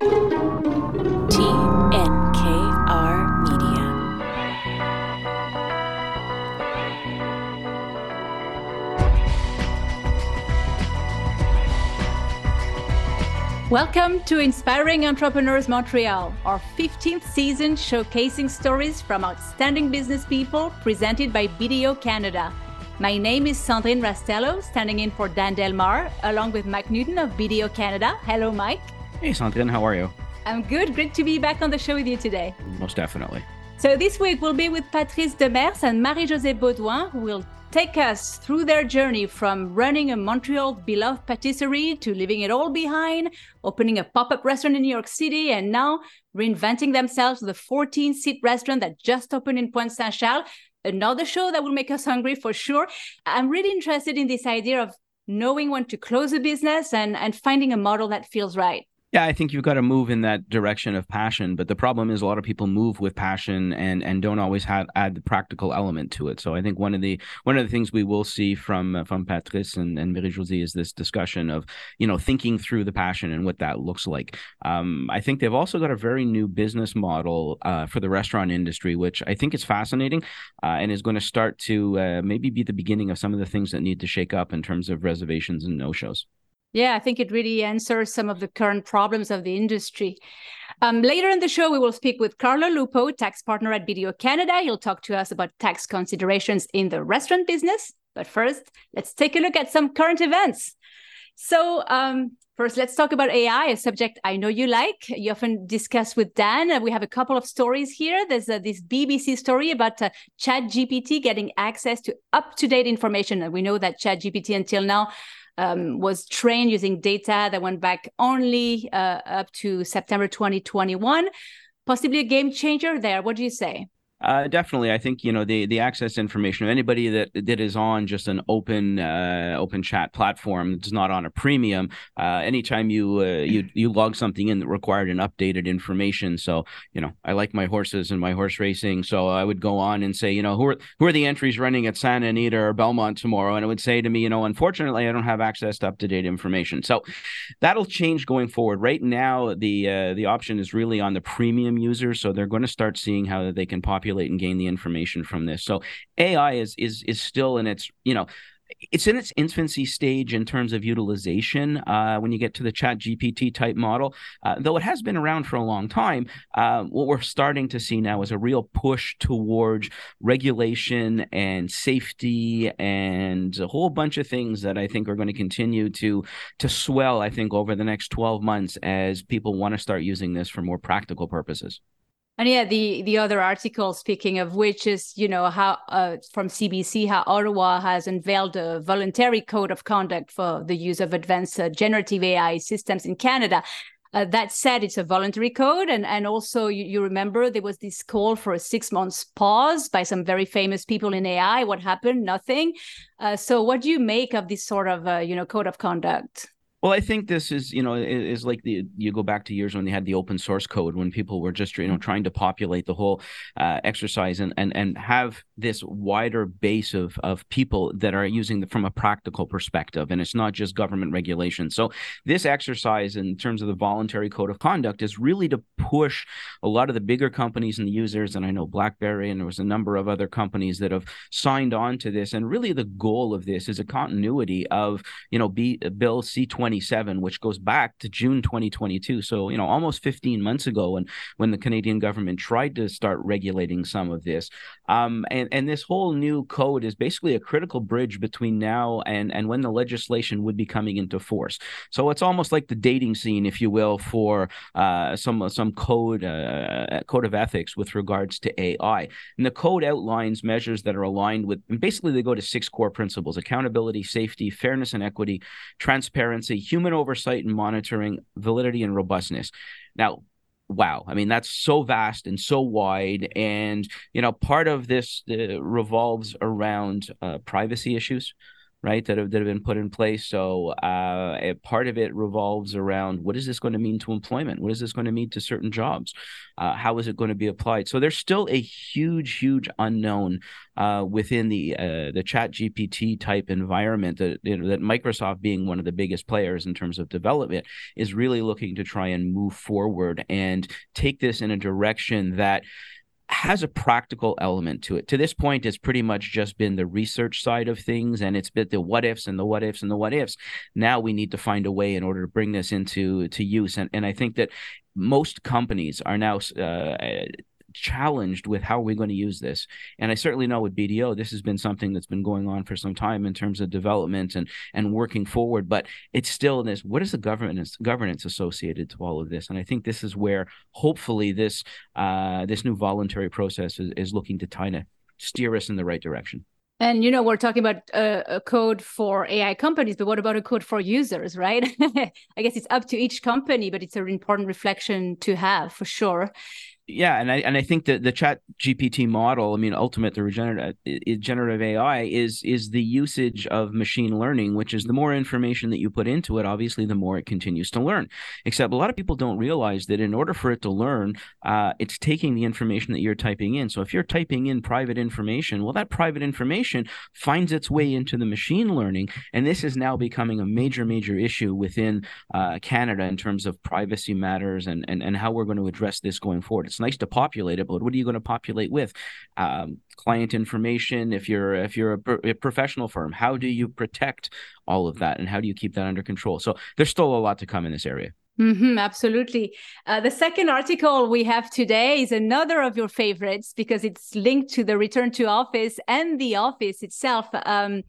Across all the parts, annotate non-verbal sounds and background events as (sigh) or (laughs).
TNKR Media. Welcome to Inspiring Entrepreneurs Montreal, our 15th season showcasing stories from outstanding business people presented by BDO Canada. My name is Sandrine Rastello, standing in for Dan Delmar, along with Mike Newton of BDO Canada. Hello, Mike. Hey, Sandrine, how are you? I'm good. Great to be back on the show with you today. Most definitely. So this week we'll be with Patrice Demers and Marie-Josée Beaudoin, who will take us through their journey from running a Montreal beloved patisserie to leaving it all behind, opening a pop-up restaurant in New York City, and now reinventing themselves with a 14-seat restaurant that just opened in Pointe Saint-Charles. Another show that will make us hungry for sure. I'm really interested in this idea of knowing when to close a business and, and finding a model that feels right. Yeah, I think you've got to move in that direction of passion. But the problem is a lot of people move with passion and and don't always have add the practical element to it. So I think one of the one of the things we will see from uh, from Patrice and, and Marie Josée is this discussion of you know thinking through the passion and what that looks like. Um, I think they've also got a very new business model uh, for the restaurant industry, which I think is fascinating uh, and is going to start to uh, maybe be the beginning of some of the things that need to shake up in terms of reservations and no shows. Yeah, I think it really answers some of the current problems of the industry. Um, later in the show, we will speak with Carlo Lupo, tax partner at BDO Canada. He'll talk to us about tax considerations in the restaurant business. But first, let's take a look at some current events. So, um, first, let's talk about AI, a subject I know you like. You often discuss with Dan. We have a couple of stories here. There's uh, this BBC story about uh, ChatGPT getting access to up to date information. And we know that ChatGPT until now um, was trained using data that went back only uh, up to September 2021. Possibly a game changer there. What do you say? Uh, definitely, I think you know the the access information of anybody that that is on just an open uh, open chat platform that's not on a premium. Uh, anytime you uh, you you log something in that required an updated information, so you know I like my horses and my horse racing, so I would go on and say you know who are who are the entries running at Santa Anita or Belmont tomorrow, and it would say to me you know unfortunately I don't have access to up to date information. So that'll change going forward. Right now the uh, the option is really on the premium users, so they're going to start seeing how they can populate and gain the information from this. So AI is is is still in its you know it's in its infancy stage in terms of utilization uh, when you get to the chat gpt type model uh, though it has been around for a long time uh, what we're starting to see now is a real push towards regulation and safety and a whole bunch of things that i think are going to continue to to swell i think over the next 12 months as people want to start using this for more practical purposes and yeah, the the other article, speaking of which, is you know how uh, from CBC how Ottawa has unveiled a voluntary code of conduct for the use of advanced uh, generative AI systems in Canada. Uh, that said, it's a voluntary code, and and also you, you remember there was this call for a six months pause by some very famous people in AI. What happened? Nothing. Uh, so, what do you make of this sort of uh, you know code of conduct? Well, I think this is, you know, is like the you go back to years when they had the open source code when people were just, you know, mm-hmm. trying to populate the whole uh, exercise and and and have this wider base of of people that are using the, from a practical perspective, and it's not just government regulation. So this exercise, in terms of the voluntary code of conduct, is really to push a lot of the bigger companies and the users, and I know BlackBerry and there was a number of other companies that have signed on to this, and really the goal of this is a continuity of, you know, B, Bill C twenty 27, which goes back to June 2022. So, you know, almost 15 months ago when, when the Canadian government tried to start regulating some of this. Um, and, and this whole new code is basically a critical bridge between now and, and when the legislation would be coming into force. So it's almost like the dating scene, if you will, for uh, some, some code, uh, code of ethics with regards to AI. And the code outlines measures that are aligned with, and basically they go to six core principles accountability, safety, fairness and equity, transparency, human oversight and monitoring, validity and robustness. Now, wow i mean that's so vast and so wide and you know part of this uh, revolves around uh, privacy issues right that have, that have been put in place. So uh, part of it revolves around what is this going to mean to employment? What is this going to mean to certain jobs? Uh, how is it going to be applied? So there's still a huge huge unknown uh, within the uh, the chat gpt type environment that, you know, that microsoft being one of the biggest players in terms of development is really looking to try and move forward and take this in a direction that has a practical element to it. To this point, it's pretty much just been the research side of things, and it's been the what ifs and the what ifs and the what ifs. Now we need to find a way in order to bring this into to use, and and I think that most companies are now uh, challenged with how are we going to use this? And i certainly know with bdo this has been something that's been going on for some time in terms of development and and working forward but it's still in this what is the governance governance associated to all of this? And i think this is where hopefully this uh, this new voluntary process is, is looking to kind of steer us in the right direction. And you know, we're talking about a, a, code for AI companies, but what about a code for users, right? (laughs) I guess it's up to each company, but it's an important reflection to have for sure yeah and i and i think that the chat gpt model i mean ultimate the regenerative generative ai is is the usage of machine learning which is the more information that you put into it obviously the more it continues to learn. Except a lot of people don't realize that in order for it to learn uh, it's taking the information that you're typing in. So if you're typing in private information well that private information finds its way into the machine learning and this is now becoming a major major issue within uh, canada in terms of privacy matters and, and and how we're going to address this going forward. It's nice to populate it, but what are you going to populate with? Um, client information. If you're if you're a, a, professional firm, how do you protect all of that, and how do you keep that under control? So there's still a lot to come in this area. Mm-hmm, absolutely. Uh, the second article we have today is another of your favorites because it's linked to the return to office and the office itself. Um,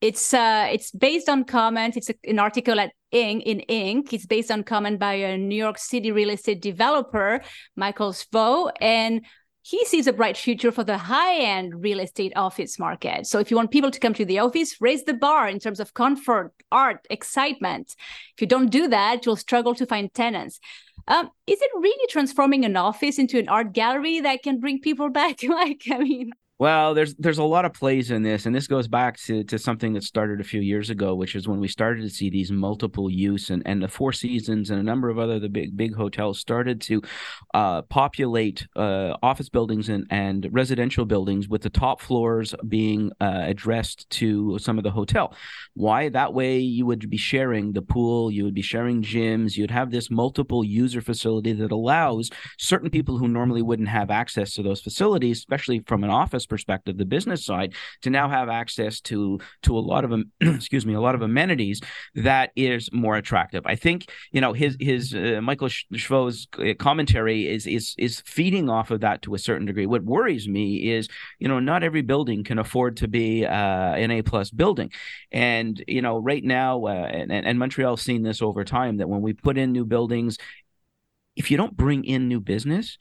it's uh, it's based on comment. It's a, an article at Inc. in Inc. It's based on comment by a New York City real estate developer, Michael Shvo, and he sees a bright future for the high-end real estate office market. So if you want people to come to the office, raise the bar in terms of comfort, art, excitement. If you don't do that, you'll struggle to find tenants. Um, is it really transforming an office into an art gallery that can bring people (laughs) back? like, I mean, well, there's there's a lot of plays in this, and this goes back to, to something that started a few years ago, which is when we started to see these multiple use and, and the Four Seasons and a number of other the big big hotels started to uh, populate uh, office buildings and, and residential buildings with the top floors being uh, addressed to some of the hotel. Why? That way you would be sharing the pool, you would be sharing gyms, you'd have this multiple user facility that allows certain people who normally wouldn't have access to those facilities, especially from an office perspective, the business side, to now have access to to a lot of (clears throat) excuse me, a lot of amenities that is more attractive. I think you know his his uh, Michael Shvo's uh, commentary is is is feeding off of that to a certain degree. What worries me is you know not every building can afford to be uh, an A plus building, and you know right now uh, and, and Montreal's seen this over time that when we put in new buildings, if you don't bring in new business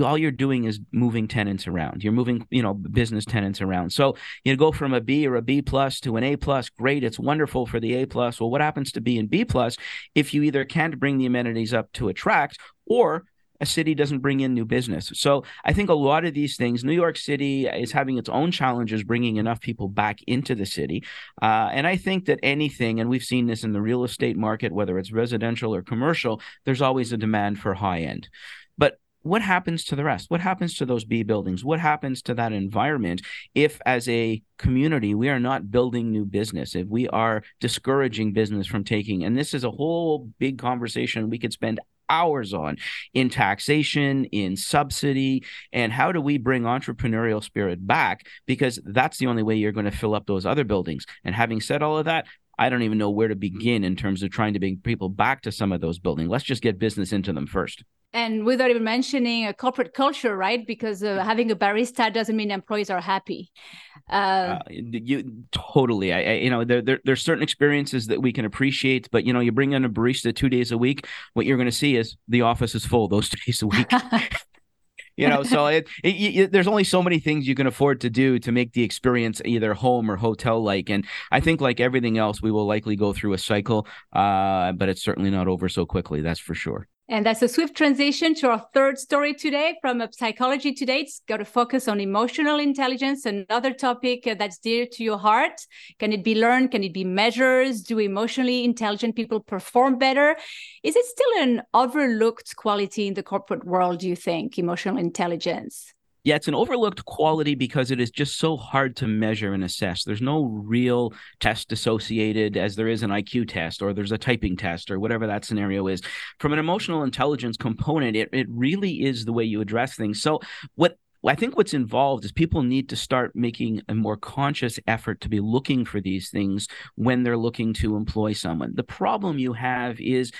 all you're doing is moving tenants around. You're moving, you know, business tenants around. So you go from a B or a B plus to an A plus. Great, it's wonderful for the A plus. Well, what happens to B and B plus if you either can't bring the amenities up to attract or a city doesn't bring in new business. So I think a lot of these things, New York City is having its own challenges bringing enough people back into the city. Uh, and I think that anything, and we've seen this in the real estate market, whether it's residential or commercial, there's always a demand for high end. But what happens to the rest? What happens to those B buildings? What happens to that environment if, as a community, we are not building new business, if we are discouraging business from taking? And this is a whole big conversation we could spend hours on in taxation, in subsidy, and how do we bring entrepreneurial spirit back? Because that's the only way you're going to fill up those other buildings. And having said all of that, I don't even know where to mm-hmm. begin in terms of trying to bring people back to some of those buildings. Let's just get business into them first and without even mentioning a corporate culture right? Because uh, having a barista doesn't mean employees are happy. Uh, uh, you totally. I, I, you know there, there there's certain experiences that we can appreciate but you know you bring in a barista two days a week what you're going to see is the office is full those two (laughs) days a week. (laughs) (laughs) You know so it, it, it, there's only so many things you can afford to do to make the experience either home or hotel like and i think like everything else we will likely go through a cycle uh, but it's certainly not over so quickly that's for sure And that's a swift transition to our third story today from a Psychology Today. It's got to focus on emotional intelligence, another topic uh, that's dear to your heart. Can it be learned? Can it be measured? Do emotionally intelligent people perform better? Is it still an overlooked quality in the corporate world, do you think, emotional intelligence? Yeah, it's an overlooked quality because it is just so hard to measure and assess. There's no real test associated as there is an IQ test or there's a typing test or whatever that scenario is. From an emotional intelligence component, it, it really is the way you address things. So, what I think what's involved is people need to start making a more conscious effort to be looking for these things when they're looking to employ someone. The problem you have is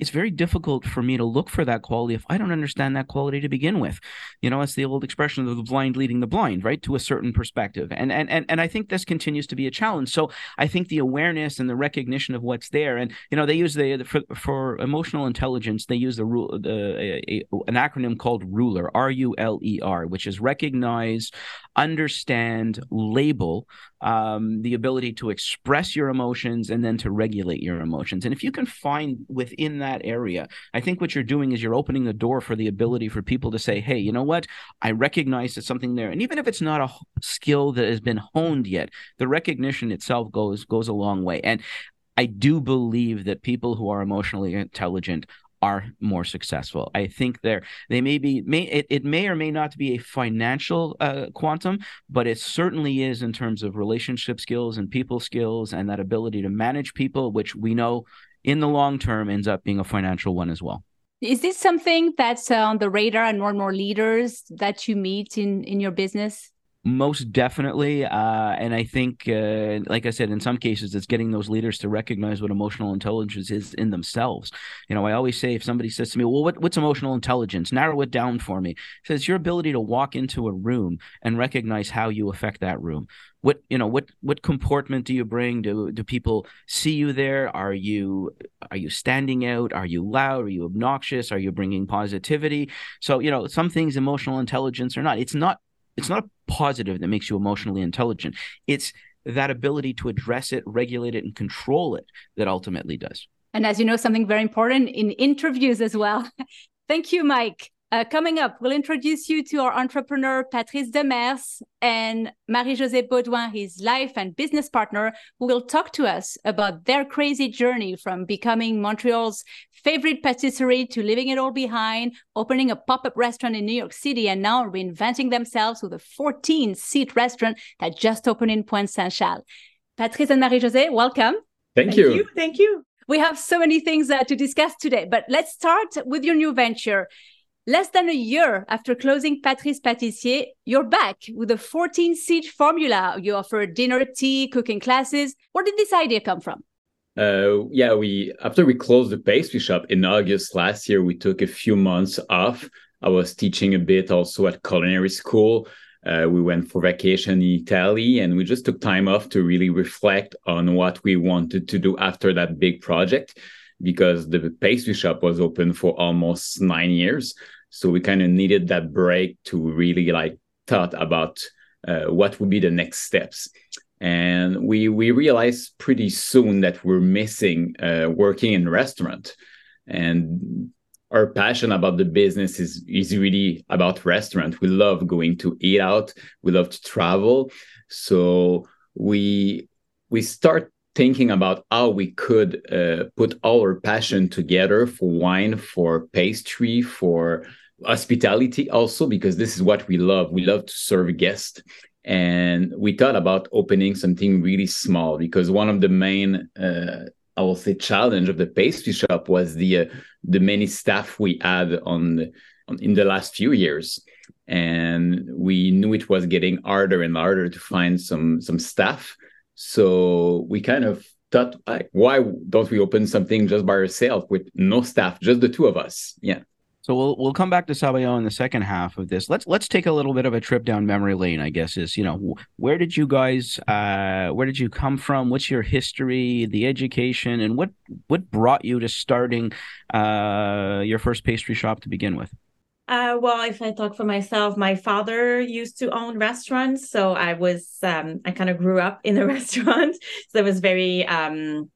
it's very difficult for me to look for that quality if I don't understand that quality to begin with. You know, it's the old expression of the blind leading the blind, right? To a certain perspective. And and and, and I think this continues to be a challenge. So I think the awareness and the recognition of what's there, and you know, they use the for, for emotional intelligence, they use the rule the a, a, an acronym called RULER, R U L E R, which is recognize, understand, label, um, the ability to express your emotions and then to regulate your emotions. And if you can find within that area, I think what you're doing is you're opening the door for the ability for people to say, hey, you know what? I recognize that something there. And even if it's not a skill that has been honed yet, the recognition itself goes goes a long way. And I do believe that people who are emotionally intelligent are more successful. I think there they may be may it, it may or may not be a financial uh, quantum, but it certainly is in terms of relationship skills and people skills and that ability to manage people, which we know in the long term ends up being a financial one as well. Is this something that's on the radar and more and more leaders that you meet in in your business? Most definitely uh, and i think uh, like i said in some cases it's getting those leaders to recognize what emotional intelligence is in themselves. You know i always say if somebody says to me well what, what's emotional intelligence? Narrow it down for me. So it's your ability to walk into a room and recognize how you affect that room. What you know what what comportment do you bring? Do do people see you there? Are you are you standing out? Are you loud? Are you obnoxious? Are you bringing positivity? So you know some things emotional intelligence or not it's not it's not a positive that makes you emotionally intelligent. It's that ability to address it, regulate it, and control it that ultimately does. And as you know, something very important in interviews as well. (laughs) Thank you, Mike. Uh, coming up, we'll introduce you to our entrepreneur, Patrice Demers, and Marie-Josée Beaudoin, his life and business partner, who will talk to us about their crazy journey from becoming Montreal's favorite patisserie to leaving it all behind, opening a pop-up restaurant in New York City, and now reinventing themselves with a 14-seat restaurant that just opened in Pointe-Saint-Charles. Patrice and Marie-Josée, welcome. Thank, Thank you. you. Thank you. We have so many things uh, to discuss today, but let's start with your new venture. Less than a year after closing Patrice Pâtissier, you're back with a 14 seat formula. You offer dinner, tea, cooking classes. Where did this idea come from? Uh, yeah, we after we closed the pastry shop in August last year, we took a few months off. I was teaching a bit also at culinary school. Uh, we went for vacation in Italy, and we just took time off to really reflect on what we wanted to do after that big project because the pastry shop was open for almost nine years. So we kind of needed that break to really like thought about uh, what would be the next steps. And we we realized pretty soon that we're missing uh, working in restaurant, and our passion about the business is is really about restaurant. We love going to eat out. We love to travel. So we we start thinking about how we could uh, put our passion together for wine, for pastry, for hospitality also, because this is what we love. We love to serve guests. And we thought about opening something really small because one of the main, uh, I will say, challenge of the pastry shop was the uh, the many staff we had on, on in the last few years, and we knew it was getting harder and harder to find some some staff so we kind of thought, why don't we open something just by ourselves with no staff, just the two of us? Yeah. So we'll we'll come back to Sabayon in the second half of this. Let's let's take a little bit of a trip down memory lane. I guess is you know where did you guys uh, where did you come from? What's your history, the education, and what what brought you to starting uh, your first pastry shop to begin with? Uh, well, if I talk for myself, my father used to own restaurants, so I was um, I kind of grew up in a (laughs) restaurant, so it was very um,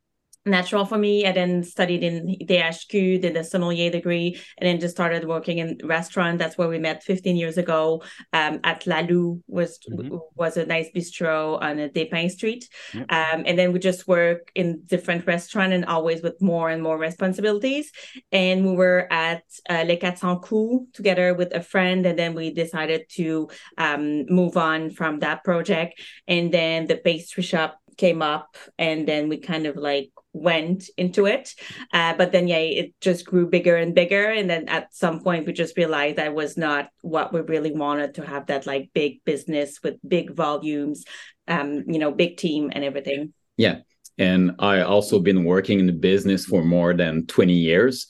natural for me. I then studied in ITHQ, did a sommelier degree, and then just started working in restaurant. That's where we met 15 years ago um, at Laloux, was mm-hmm. was a nice bistro on a Des Street. Um, and then we just work in different restaurant and always with more and more responsibilities. And we were at uh, Les Quatre Coups together with a friend, and then we decided to um, move on from that project. And then the pastry shop came up and then we kind of like went into it uh, but then yeah it just grew bigger and bigger and then at some point we just realized that was not what we really wanted to have that like big business with big volumes um you know big team and everything yeah and i also been working in the business for more than 20 years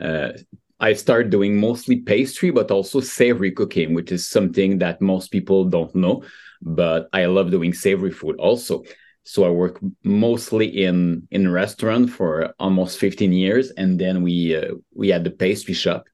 uh, I started doing mostly pastry, but also savory cooking, which is something that most people don't know. But I love doing savory food also. So I work mostly in in restaurant for almost 15 years, and then we uh, we had the pastry shop,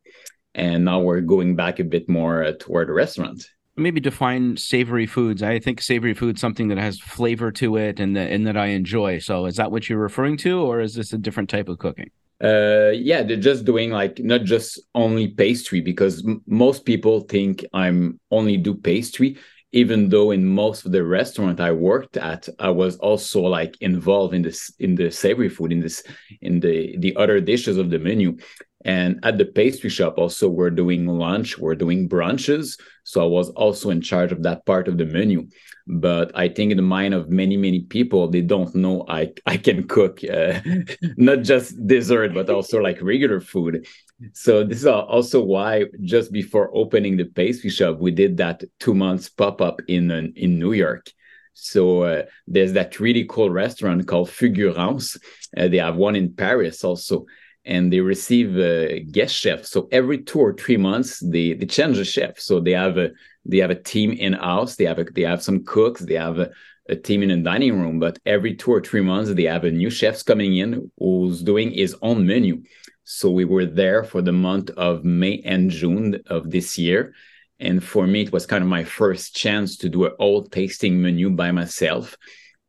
and now we're going back a bit more uh, toward the restaurant. Maybe define savory foods. I think savory food something that has flavor to it and that and that I enjoy. So is that what you're referring to, or is this a different type of cooking? Uh, yeah, they're just doing like not just only pastry because m- most people think I'm only do pastry even though in most of the restaurant I worked at, I was also like involved in this in the savory food, in this in the the other dishes of the menu. And at the pastry shop, also we're doing lunch, we're doing brunches. So I was also in charge of that part of the menu. But I think in the mind of many, many people, they don't know I I can cook uh, (laughs) not just dessert, but also like regular food. So this is also why just before opening the pastry shop, we did that two months pop up in in New York. So uh, there's that really cool restaurant called Fulgurances. Uh, they have one in Paris also, and they receive a guest chef. So every two or three months, they they change the chef. So they have a they have a team in house. They have a, they have some cooks. They have a, a team in a dining room. But every two or three months, they have a new chefs coming in who's doing his own menu. So we were there for the month of May and June of this year. And for me, it was kind of my first chance to do an old tasting menu by myself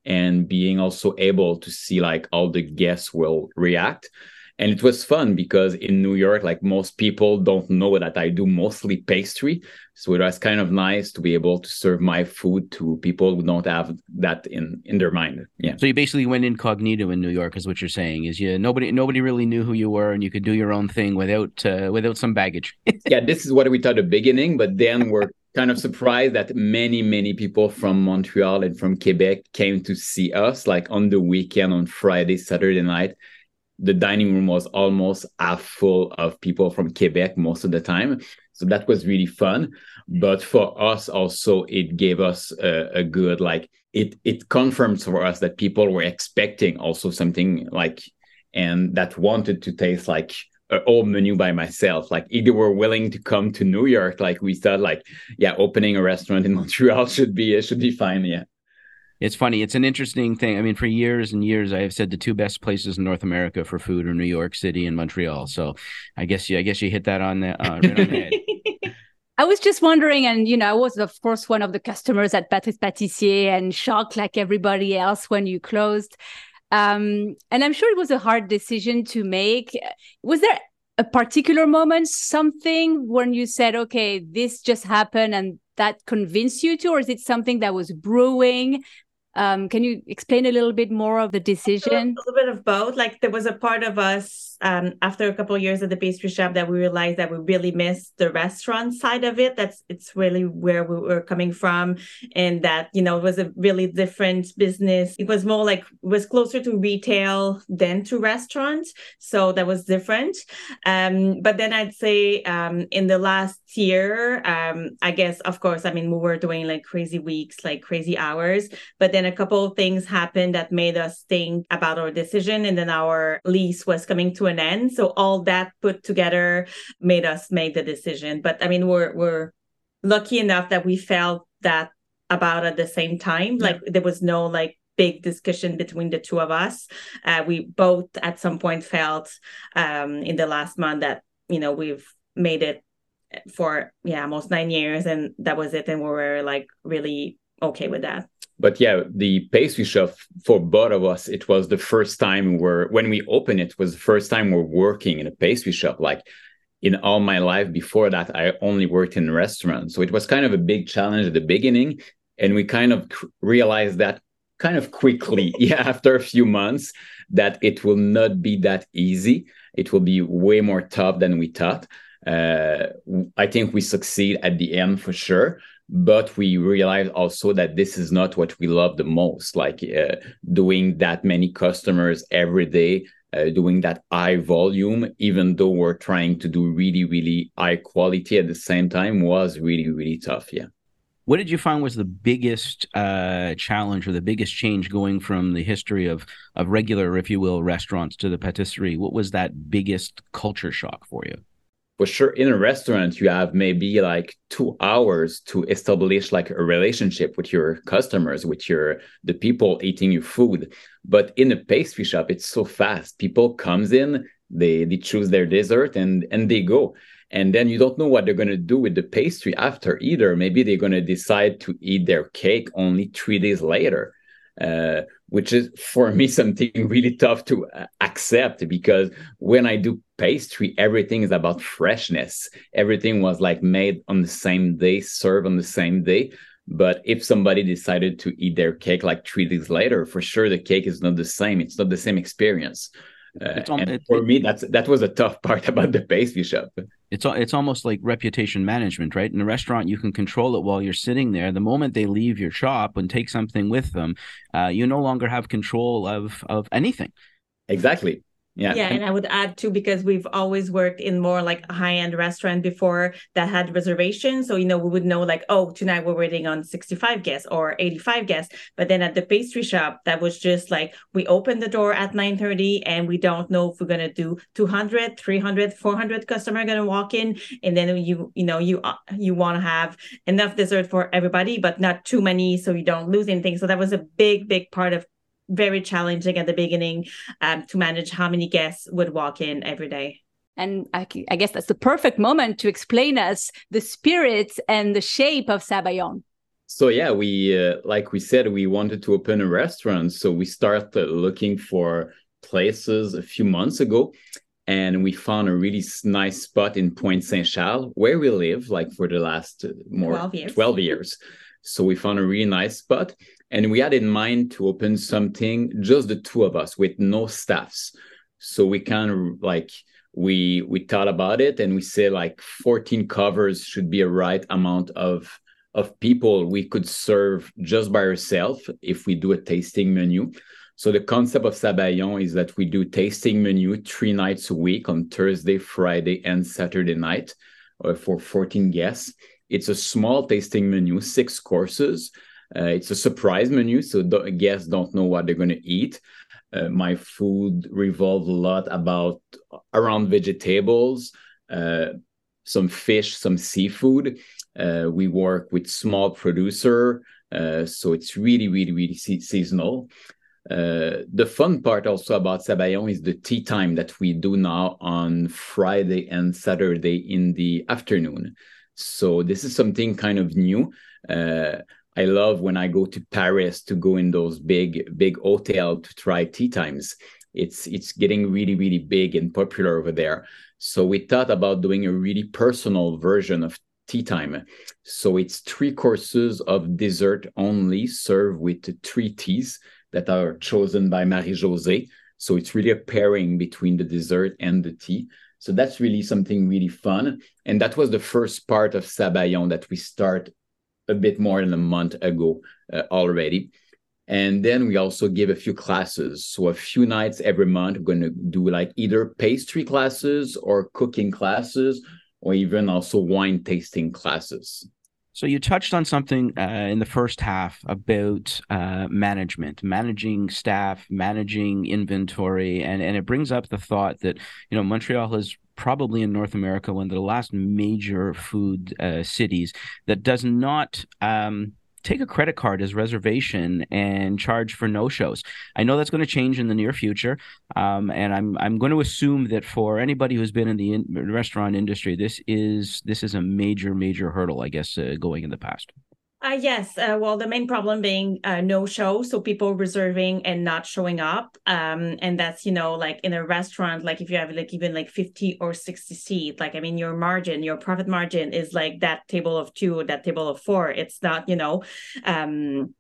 and being also able to see like how the guests will react and it was fun because in new york like most people don't know that i do mostly pastry. So it was kind of nice to be able to serve my food to people who don't have that in in their mind. Yeah. So you basically went incognito in new york is what you're saying is you nobody nobody really knew who you were and you could do your own thing without uh, without some baggage. (laughs) Yeah this is what we thought at the beginning but then (laughs) we're kind of surprised that many many people from montreal and from quebec came to see us like on the weekend on friday saturday night the dining room was almost half full of people from Quebec most of the time. So that was really fun. But for us also, it gave us a, a good like it it confirms for us that people were expecting also something like and that wanted to taste like whole menu by myself. Like either were willing to come to New York, like we thought, like yeah, opening a restaurant in (laughs) Montreal should be should be fine. Yeah it's funny. It's an interesting thing. I mean, for years and years, I have said the two best places in North America for food are New York City and Montreal. So, I guess you, I guess you hit that on the, uh, right on the head. (laughs) I was just wondering, and you know, I was of course one of the customers at Patrice Pâtissier and shocked like everybody else when you closed. Um, and I'm sure it was a hard decision to make. Was there a particular moment, something when you said, "Okay, this just happened," and that convinced you to, or is it something that was brewing um, can you explain a little bit more of the decision? A little bit of both. Like there was a part of us um, after a couple of years at the pastry shop that we realized that we really missed the restaurant side of it. That's it's really where we were coming from, and that you know it was a really different business. It was more like was closer to retail than to restaurants, so that was different. Um, but then I'd say um, in the last year, um, I guess of course, I mean we were doing like crazy weeks, like crazy hours, but then a couple of things happened that made us think about our decision and then our lease was coming to an end. So all that put together made us make the decision. But i mean we're we're lucky enough that we felt that about at the same time. Yeah. like there was no like big discussion between the two of us. Uh, we both at some point felt um, in the last month that you know we've made it for yeah almost nine years and that was it. And we were like really okay with that but yeah, the pastry shop for both of us, it was the first time where when we opened it was the first time we're working in a pastry shop. Like in all my life before that, I only worked in restaurants. So it was kind of a big challenge at the beginning. And we kind of realized that kind of quickly, (laughs) yeah, after a few months, that it will not be that easy. It will be way more tough than we thought. Uh, I think we succeed at the end for sure but we realize also that this is not what we love the most like uh, doing that many customers every day uh, doing that high volume, even though we're trying to do really, really high quality at the same time, was really, really tough. Yeah. What did you find was the biggest uh, challenge or the biggest change going from the history of of regular, if you will, restaurants to the patisserie? What was that biggest culture shock for you? For sure in a restaurant you have maybe like two hours to establish like a relationship with your customers with your the people eating your food. But in a pastry shop it's so fast. People comes in they they choose their dessert and and they go. And then you don't know what they're going to do with the pastry after either. Maybe they're going to decide to eat their cake only three days later uh, which is for me (laughs) something really tough to uh, accept because when I do pastry, everything is about freshness. Everything was like made on the same day, served on the same day. But if somebody decided to eat their cake like three days later, for sure the cake is not the same. It's not the same experience. Uh, and it, for me, that's that was a tough (laughs) part about the pastry shop. It's it's almost like reputation management, right? In a restaurant, you can control it while you're sitting there. The moment they leave your shop and take something with them, uh, you no longer have control of of anything. Exactly. Yeah. Yeah. And I would add too, because we've always worked in more like a high end restaurant before that had reservations. So, you know, we would know like, oh, tonight we're waiting on 65 guests or 85 guests. But then at the pastry shop, that was just like, we open the door at 9 30 and we don't know if we're going to do 200, 300, 400 customer going to walk in. And then you, you know, you, you want to have enough dessert for everybody, but not too many. So you don't lose anything. So that was a big, big part of very challenging at the beginning um, to manage how many guests would walk in every day. And I, I guess that's the perfect moment to explain us the spirit and the shape of Sabayon. So yeah, we uh, like we said, we wanted to open a restaurant. So we started looking for places a few months ago, and we found a really nice spot in Pointe Saint Charles, where we live, like for the last uh, more 12 years. 12 years. So we found a really nice spot, and we had in mind to open something just the two of us with no staffs so we kind of like we we thought about it and we said like 14 covers should be a right amount of of people we could serve just by ourselves if we do a tasting menu so the concept of Sabayon is that we do tasting menu three nights a week on Thursday, Friday, and Saturday night uh, for 14 guests. It's a small tasting menu, six courses, it's a surprise menu, so the guests don't know what they're going to eat. Uh, my food revolves a lot about around vegetables, uh, some fish, some seafood. Uh, we work with small producer, uh, so it's really, really, really se- seasonal. Uh, the fun part also about Sabayon is the tea time that we do now on Friday and Saturday in the afternoon. So this is something kind of new. Uh, I love when I go to Paris to go in those big big hotel to try tea times. It's it's getting really really big and popular over there. So we thought about doing a really personal version of tea time. So it's three courses of dessert only served with three teas that are chosen by Marie Josée. So it's really a pairing between the dessert and the tea. So that's really something really fun. And that was the first part of Sabayon that we start a bit more than a month ago uh, already. And then we also give a few classes. So a few nights every month, we're going to do like either pastry classes or cooking classes, or even also wine tasting classes. So you touched on something uh, in the first half about uh, management, managing staff, managing inventory, and and it brings up the thought that you know Montreal is probably in North America one of the last major food uh, cities that does not um, take a credit card as reservation and charge for no shows. I know that's going to change in the near future, um, and I'm I'm going to assume that for anybody who's been in the in- restaurant industry, this is this is a major major hurdle, I guess, uh, going in the past. Uh, yes. Uh, well, the main problem being uh, no show. So people reserving and not showing up. Um, and that's, you know, like in a restaurant, like if you have like even like 50 or 60 seat, like, I mean, your margin, your profit margin is like that table of two, that table of four. It's not, you know, um,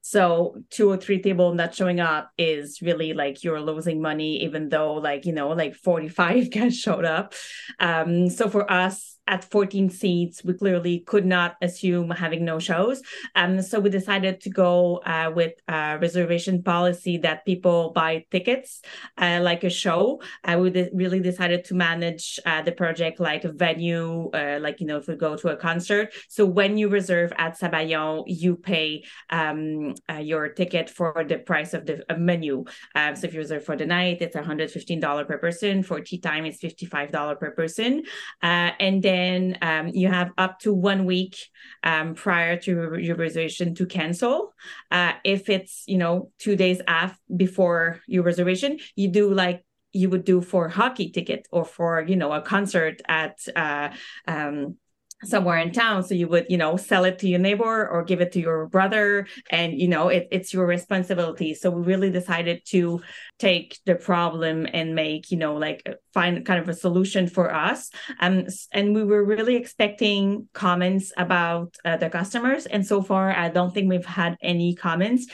so two or three table not showing up is really like you're losing money, even though like, you know, like 45 (laughs) guys showed up. Um, so for us, at 14 seats, we clearly could not assume having no shows. Um, so we decided to go uh, with a reservation policy that people buy tickets uh, like a show. Uh, we de- really decided to manage uh, the project like a venue, uh, like, you know, if we go to a concert. So when you reserve at Sabayon, you pay um, uh, your ticket for the price of the menu. Um, so if you reserve for the night, it's $115 per person. For tea time, it's $55 per person. and then then um, you have up to one week um, prior to your reservation to cancel. Uh, if it's you know two days after before your reservation, you do like you would do for hockey ticket or for you know a concert at uh, um, somewhere in town. So you would you know sell it to your neighbor or give it to your brother. And you know it, it's your responsibility. So we really decided to take the problem and make you know like find kind of a solution for us. Um and we were really expecting comments about uh, the customers. And so far i don't think we've had any comments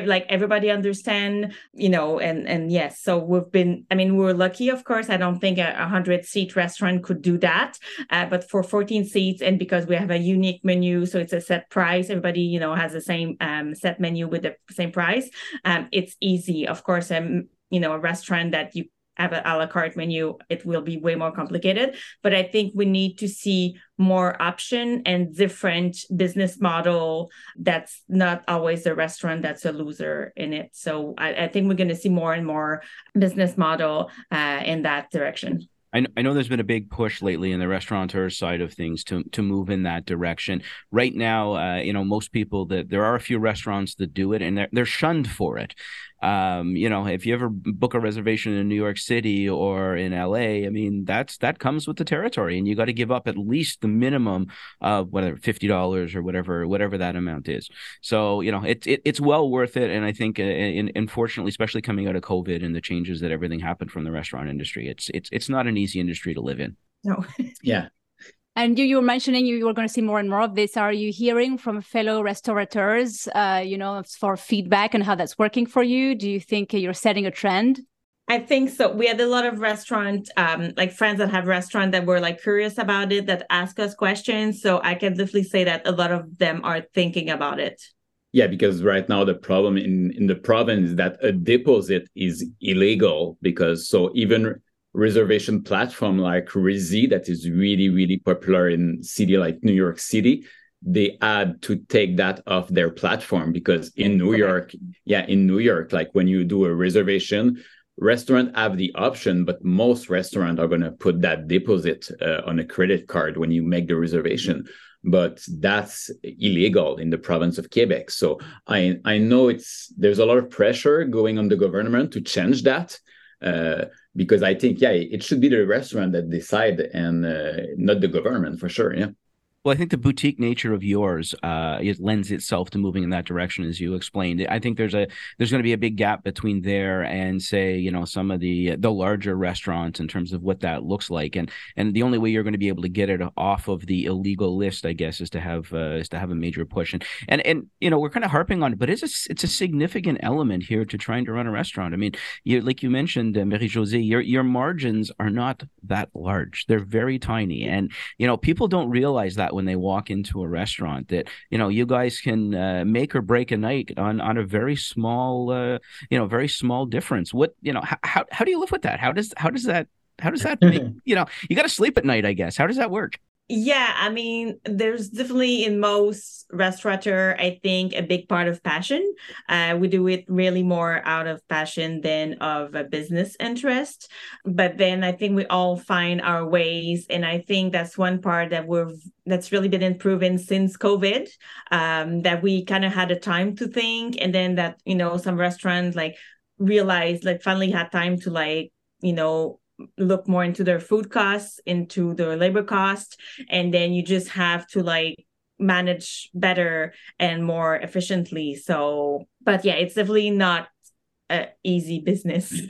like everybody understand you know and and yes so we've been i mean we're lucky of course. I don't think a 100 seat restaurant could do that uh, but for 14 seats and because we have a unique menu so it's a set price everybody you know has the same um, set menu with the same price um, it's easy. Of course um, you know a restaurant that you have an a la carte menu, it will be way more complicated. But I think we need to see more option and different business model that's not always the restaurant that's a loser in it. So I, I think we're going to see more and more business model uh, in that direction. I, I know there's been a big push lately in the restaurateur side of things to to move in that direction. Right now, uh, you know, most people that there are a few restaurants that do it, and they're they're shunned for it. Um, you know, if you ever book a reservation in New York City or in LA, I mean, that's that comes with the territory, and you got to give up at least the minimum of whatever fifty dollars or whatever whatever that amount is. So you know, it's it, it's well worth it, and I think, uh, in, unfortunately, especially coming out of COVID and the changes that everything happened from the restaurant industry, it's it's it's not an easy industry to live in. No. yeah. And you, you were mentioning you, you were going to see more and more of this. Are you hearing from fellow restaurateurs, uh, you know, for feedback and how that's working for you? Do you think you're setting a trend? I think so. We had a lot of restaurant, um, like friends that have restaurant that were like curious about it, that ask us questions. So I can definitely say that a lot of them are thinking about it. Yeah, because right now the problem in in the province is that a deposit is illegal because so even reservation platform like Resy that is really really popular in city like New York City they had to take that off their platform because in New York yeah in New York like when you do a reservation restaurant have the option but most restaurants are going to put that deposit uh, on a credit card when you make the reservation. But that's illegal in the province of Quebec. So i i know it's there's a lot of pressure going on the government to change that uh, because I think yeah, it should be the restaurant that decide and uh, not the government for sure. Yeah. Well, I think the boutique nature of yours uh, it lends itself to moving in that direction, as you explained. I think there's a there's going to be a big gap between there and say you know some of the the larger restaurants in terms of what that looks like, and and the only way you're going to be able to get it off of the illegal list, I guess, is to have uh, is to have a major push. And and and you know we're kind of harping on it, but it's a it's a significant element here to trying to run a restaurant. I mean, you like you mentioned, uh, Marie Josée, your your margins are not that large; they're very tiny, and you know people don't realize that when they walk into a restaurant that you know you guys can uh, make or break a night on on a very small uh, you know very small difference. What you know how, how do you live with that? How does how does that how does that make, (laughs) you know you got to sleep at night i guess. How does that work yeah, I mean, there's definitely in most restaurateur, I think, a big part of passion. Uh, we do it really more out of passion than of a business interest. But then I think we all find our ways, and I think that's one part that we've that's really been improving since COVID. Um, that we kind of had a time to think, and then that you know some restaurants like realized like finally had time to like you know look more into their food costs, into their labor cost, and then you just have to like manage better and more efficiently. So, but yeah, it's definitely not an easy business.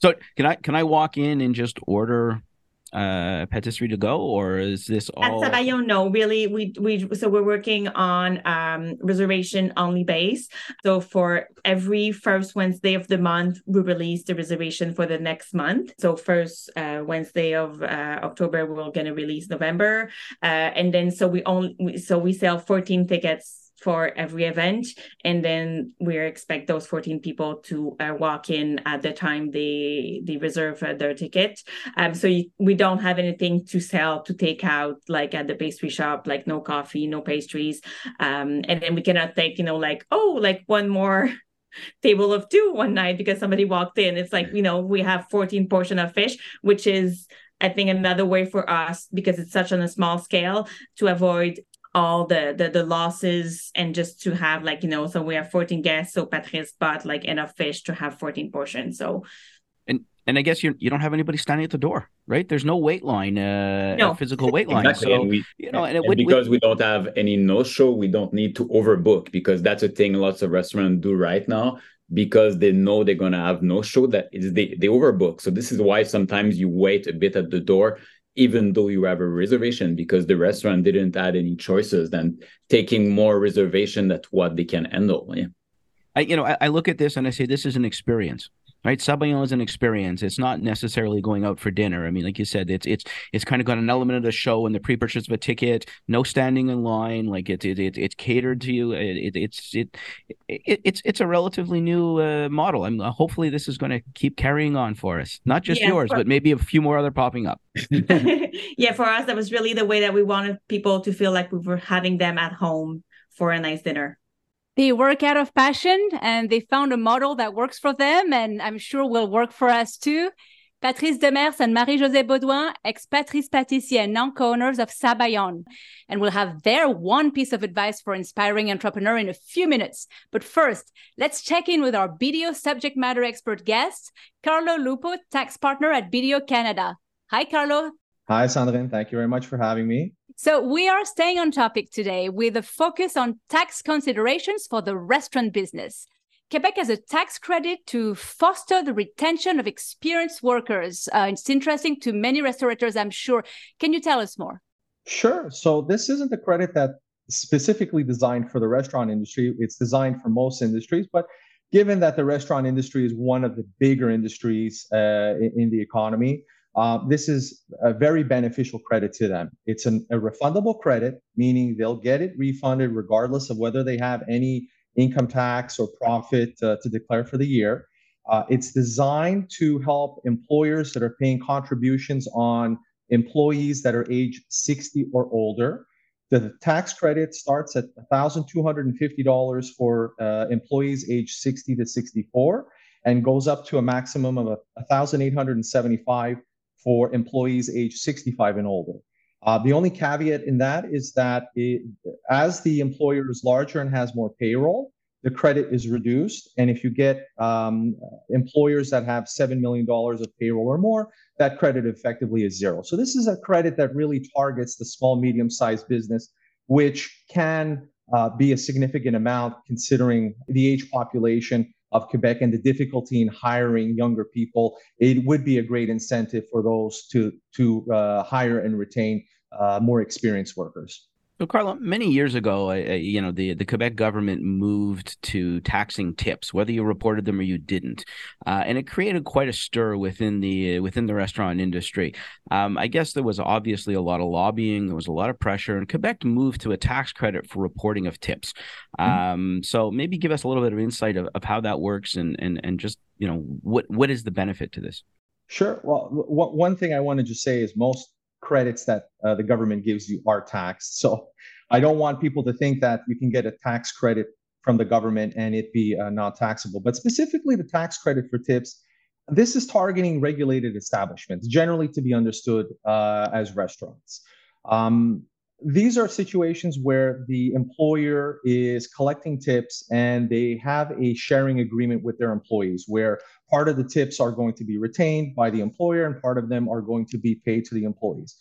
So can I can I walk in and just order uh patisserie to go or is this all at Sabayon no. Really we we so we're working on um reservation only base. So for every first wednesday of the month we release the reservation for the next month. So first uh wednesday of uh, october we're going to release november. Uh and then so we only so we sell 14 tickets for every event and then we expect those 14 people to uh, walk in at the time they they reserve uh, their ticket. Um so you, we don't have anything to sell to take out like at the pastry shop like no coffee no pastries. Um and then we cannot take you know like oh like one more (laughs) table of two one night because somebody walked in. It's like you know we have 14 portion of fish which is I think another way for us because it's such on a small scale to avoid all the, the the losses and just to have like you know so we have 14 guests so patrice bought like enough fish to have 14 portions so and and i guess you you don't have anybody standing at the door right there's no wait line uh No. physical wait line Exactly. so and we, you know and, it and would because we don't have any no show, we don't need to overbook because that's a thing lots of restaurants do right now because they know they're gonna have no show that is they they overbook. So this is why sometimes you wait a bit at the door even though you have a reservation because the restaurant didn't add any choices than taking more reservation at what they can handle. Yeah. I, you know, I, I look at this and I say this is an experience, right? Sabayon is an experience. It's not necessarily going out for dinner. I mean, like you said, it's it's it's kind of got an element of the show and the pre-purchase of a ticket, no standing in line. Like it's it, it, it's catered to you. It, it it's it, it it's it's a relatively new uh, model. I'm hopefully this is going to keep carrying on for us. Not just Yeah, yours, for- but maybe a few more other popping up. (laughs) (laughs) yeah for us that was really the way that we wanted people to feel like we were having them at home for a nice dinner They work out of passion and they found a model that works for them and I'm sure will work for us too. Patrice Demers and Marie-Josée Beaudoin, ex-Patrice Pâtissier and non-co-owners of Sabayon. And we'll have their one piece of advice for inspiring entrepreneur in a few minutes. But first, let's check in with our BDO subject matter expert guest, Carlo Lupo, tax partner at BDO Canada. Hi, Carlo. Hi, Sandrine. Thank you very much for having me. So we are staying on topic today with a focus on tax considerations for the restaurant business. Quebec has a tax credit to foster the retention of experienced workers. Uh, it's interesting to many restaurateurs, I'm sure. Can you tell us more? Sure. So this isn't a credit that specifically designed for the restaurant industry. It's designed for most industries, but given that the restaurant industry is one of the bigger industries uh, in, in the economy, uh, this is a very beneficial credit to them. It's an, a refundable credit, meaning they'll get it refunded regardless of whether they have any income tax or profit uh, to declare for the year. Uh, it's designed to help employers that are paying contributions on employees that are age 60 or older. The tax credit starts at $1,250 for uh, employees age 60 to 64 and goes up to a maximum of $1,875 for employees age 65 and older. Uh, the only caveat in that is that it, as the employer is larger and has more payroll, the credit is reduced. And if you get um, employers that have $7 million of payroll or more, that credit effectively is zero. So this is a credit that really targets the small, medium sized business, which can uh, be a significant amount considering the age population of Quebec and the difficulty in hiring younger people. It would be a great incentive for those to, to uh, hire and retain uh, more experienced workers. So, Carlo, many years ago, uh, you know, the, the Quebec government moved to taxing tips, whether you reported them or you didn't, uh, and it created quite a stir within the within the restaurant industry. Um, I guess there was obviously a lot of lobbying, there was a lot of pressure, and Quebec moved to a tax credit for reporting of tips. Um, so, maybe give us a little bit of insight of, of how that works, and and and just you know what what is the benefit to this? Sure. Well, w- one thing I wanted to say is most credits that uh, the government gives you are taxed. So I don't want people to think that you can get a tax credit from the government and it be uh, not taxable. But specifically, the tax credit for tips, this is targeting regulated establishments, generally to be understood uh, as restaurants. Um, these are situations where the employer is collecting tips and they have a sharing agreement with their employees where part of the tips are going to be retained by the employer and part of them are going to be paid to the employees.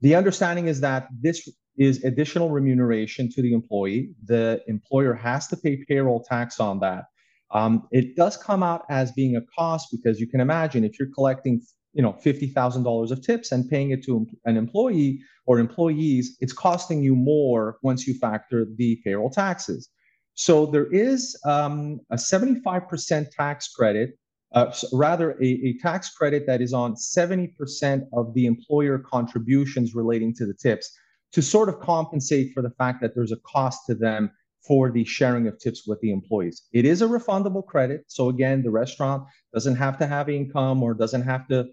The understanding is that this is additional remuneration to the employee. The employer has to pay payroll tax on that. Um, it does come out as being a cost because you can imagine if you're collecting, you know, fifty thousand dollars of tips and paying it to an employee or employees, it's costing you more once you factor the payroll taxes. So there is um, a 75% tax credit, uh, rather a, a, tax credit that is on 70% of the employer contributions relating to the tips to sort of compensate for the fact that there's a cost to them for the sharing of tips with the employees. It is a refundable credit. So again, the restaurant doesn't have to have income or doesn't have to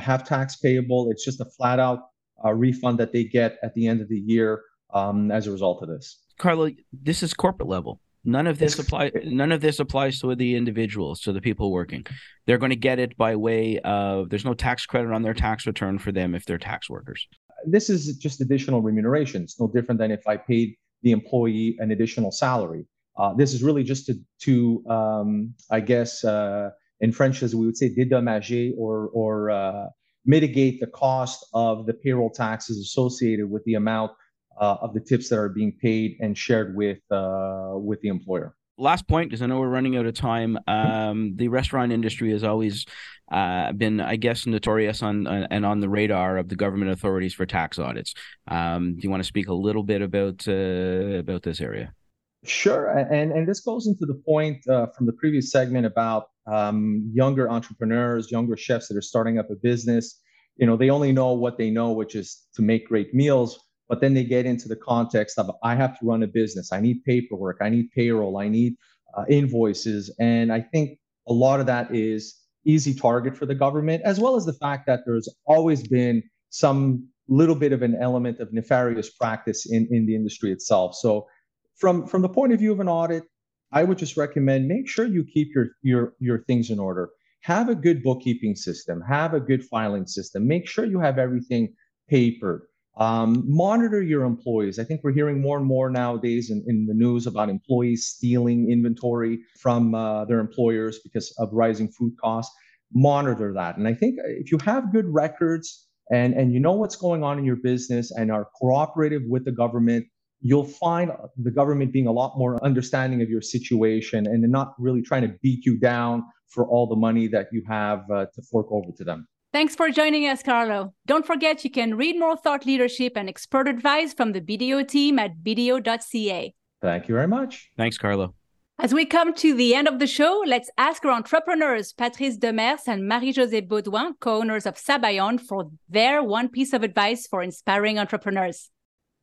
have tax payable. It's just a flat out uh, refund that they get at the end of the year um, as a result of this. Carlo, this is corporate level. None of this apply. None of this applies to the individuals, to the people working. They're going to get it by way of there's no tax credit on their tax return for them if they're tax workers. This is just additional remuneration. It's no different than if I paid the employee an additional salary. Uh, this is really just to, to um, I guess, uh, in French, as we would say, dédommager or or uh, mitigate the cost of the payroll taxes associated with the amount uh, of the tips that are being paid and shared with uh, with the employer. Last point, because I know we're running out of time. Um, the restaurant industry has always uh, been, I guess, notorious on uh, and on the radar of the government authorities for tax audits. Um, do you want to speak a little bit about uh, about this area? Sure, and and this goes into the point uh, from the previous segment about um, younger entrepreneurs, younger chefs that are starting up a business. You know, they only know what they know, which is to make great meals but then they get into the context of I have to run a business, I need paperwork, I need payroll, I need uh, invoices, and I think a lot of that is easy target for the government, as well as the fact that there's always been some little bit of an element of nefarious practice in, in the industry itself. So from from the point of view of an audit, I would just recommend make sure you keep your your your things in order. Have a good bookkeeping system, have a good filing system. Make sure you have everything papered. Um, monitor your employees. I think we're hearing more and more nowadays in, in the news about employees stealing inventory from uh, their employers because of rising food costs. Monitor that. And I think if you have good records and, and you know what's going on in your business and are cooperative with the government, you'll find the government being a lot more understanding of your situation and not really trying to beat you down for all the money that you have uh, to fork over to them. Thanks for joining us, Carlo. Don't forget you can read more thought leadership and expert advice from the BDO team at bdo.ca. Thank you very much. Thanks, Carlo. As we come to the end of the show, let's ask our entrepreneurs, Patrice Demers and Marie-Josée Beaudoin, co-owners of Sabayon, for their one piece of advice for inspiring entrepreneurs.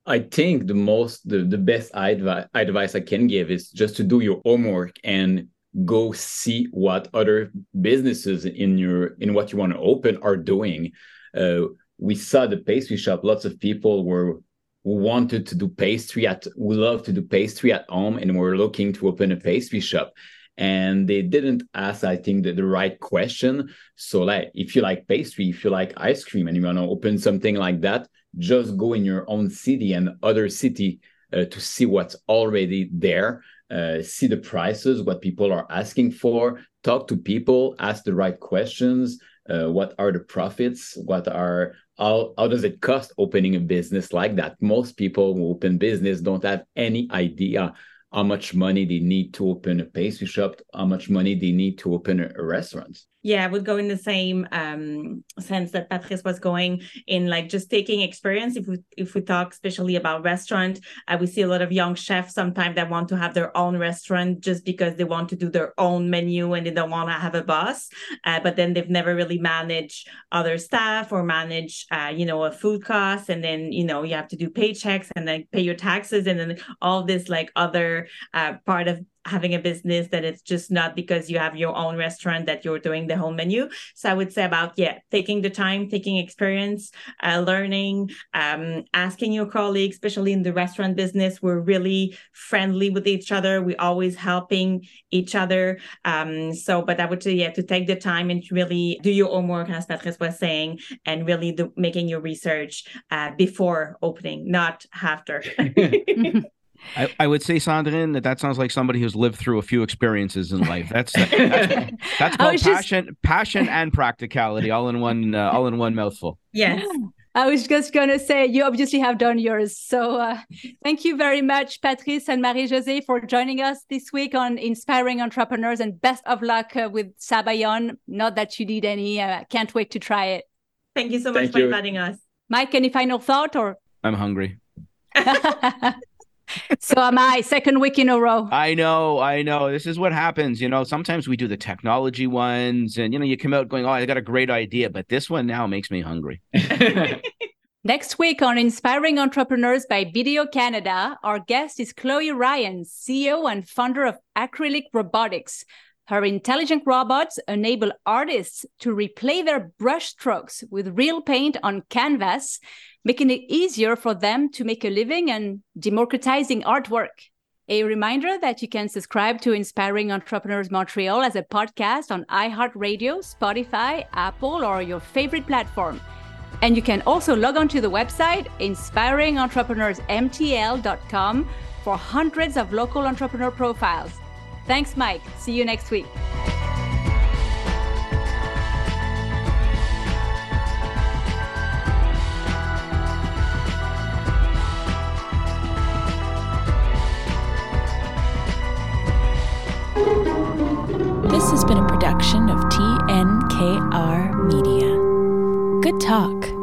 I think the most, the, the best advi- advice I can give is just to do your homework and go see what other businesses in your in what you want to open are doing. Uh, we saw the pastry shop lots of people were wanted to do pastry at we love to do pastry at home and we're looking to open a pastry shop. And they didn't ask i think the, the right question. So like if you like pastry if you like ice cream and you want to open something like that just go in your own city and other city uh, to see what's already there uh, see the prices, what people are asking for, talk to people, ask the right questions. Uh, what are the profits? What are how, how does it cost opening a business like that? Most people who open business don't have any idea how much money they need to open a pastry shop, how much money they need to open a, a restaurant. Yeah, I would go in the same um, sense that Patrice was going in, like just taking experience. If we if we talk especially about restaurant, uh, we see a lot of young chefs sometimes that want to have their own restaurant just because they want to do their own menu and they don't want to have a boss. Uh, but then they've never really managed other staff or manage, uh, you know, a food cost, and then you know you have to do paychecks and then pay your taxes, and then all this like other uh, part of having a business that it's just not because you have your own restaurant that you're doing the whole menu. So i would say about yeah taking the time taking experience uh, learning um, asking your colleagues especially in the restaurant business we're really friendly with each other. We're always helping each other. Um, so but i would say yeah to take the time and really do your homework as patrice was saying and really do, making your research uh, before opening not after (laughs) (laughs) I, I, would say, Sandrine, that that sounds like somebody who's lived through a few experiences in life. That's that's, that's (laughs) called passion, just... passion and practicality, all in one, uh, all in one mouthful. Yes. I was just going to say, you obviously have done yours. So uh, thank you very much, Patrice and Marie Josée, for joining us this week on Inspiring Entrepreneurs and best of luck uh, with Sabayon. Not that you need any, uh, can't wait to try it. Thank you so much thank for you. inviting us. Mike, any final thought or? I'm hungry. (laughs) so am I, second week in a row. I know, I know. This is what happens. You know, sometimes we do the technology ones and, you know, you come out going, oh, I got a great idea, but this one now makes me hungry. (laughs) (laughs) Next week on Inspiring Entrepreneurs by BDO Canada, our guest is Chloe Ryan, CEO and founder of Acrylic Robotics. Her intelligent robots enable artists to replay their brushstrokes with real paint on canvas making it easier for them to make a living and democratizing artwork. A reminder that you can subscribe to Inspiring Entrepreneurs Montreal as a podcast on iHeartRadio, Spotify, Apple, or your favorite platform. And you can also log on to the website inspiringentrepreneursmtl.com for hundreds of local entrepreneur profiles. Thanks, Mike. See you next week. This has been a production of TNKR Media. Good talk.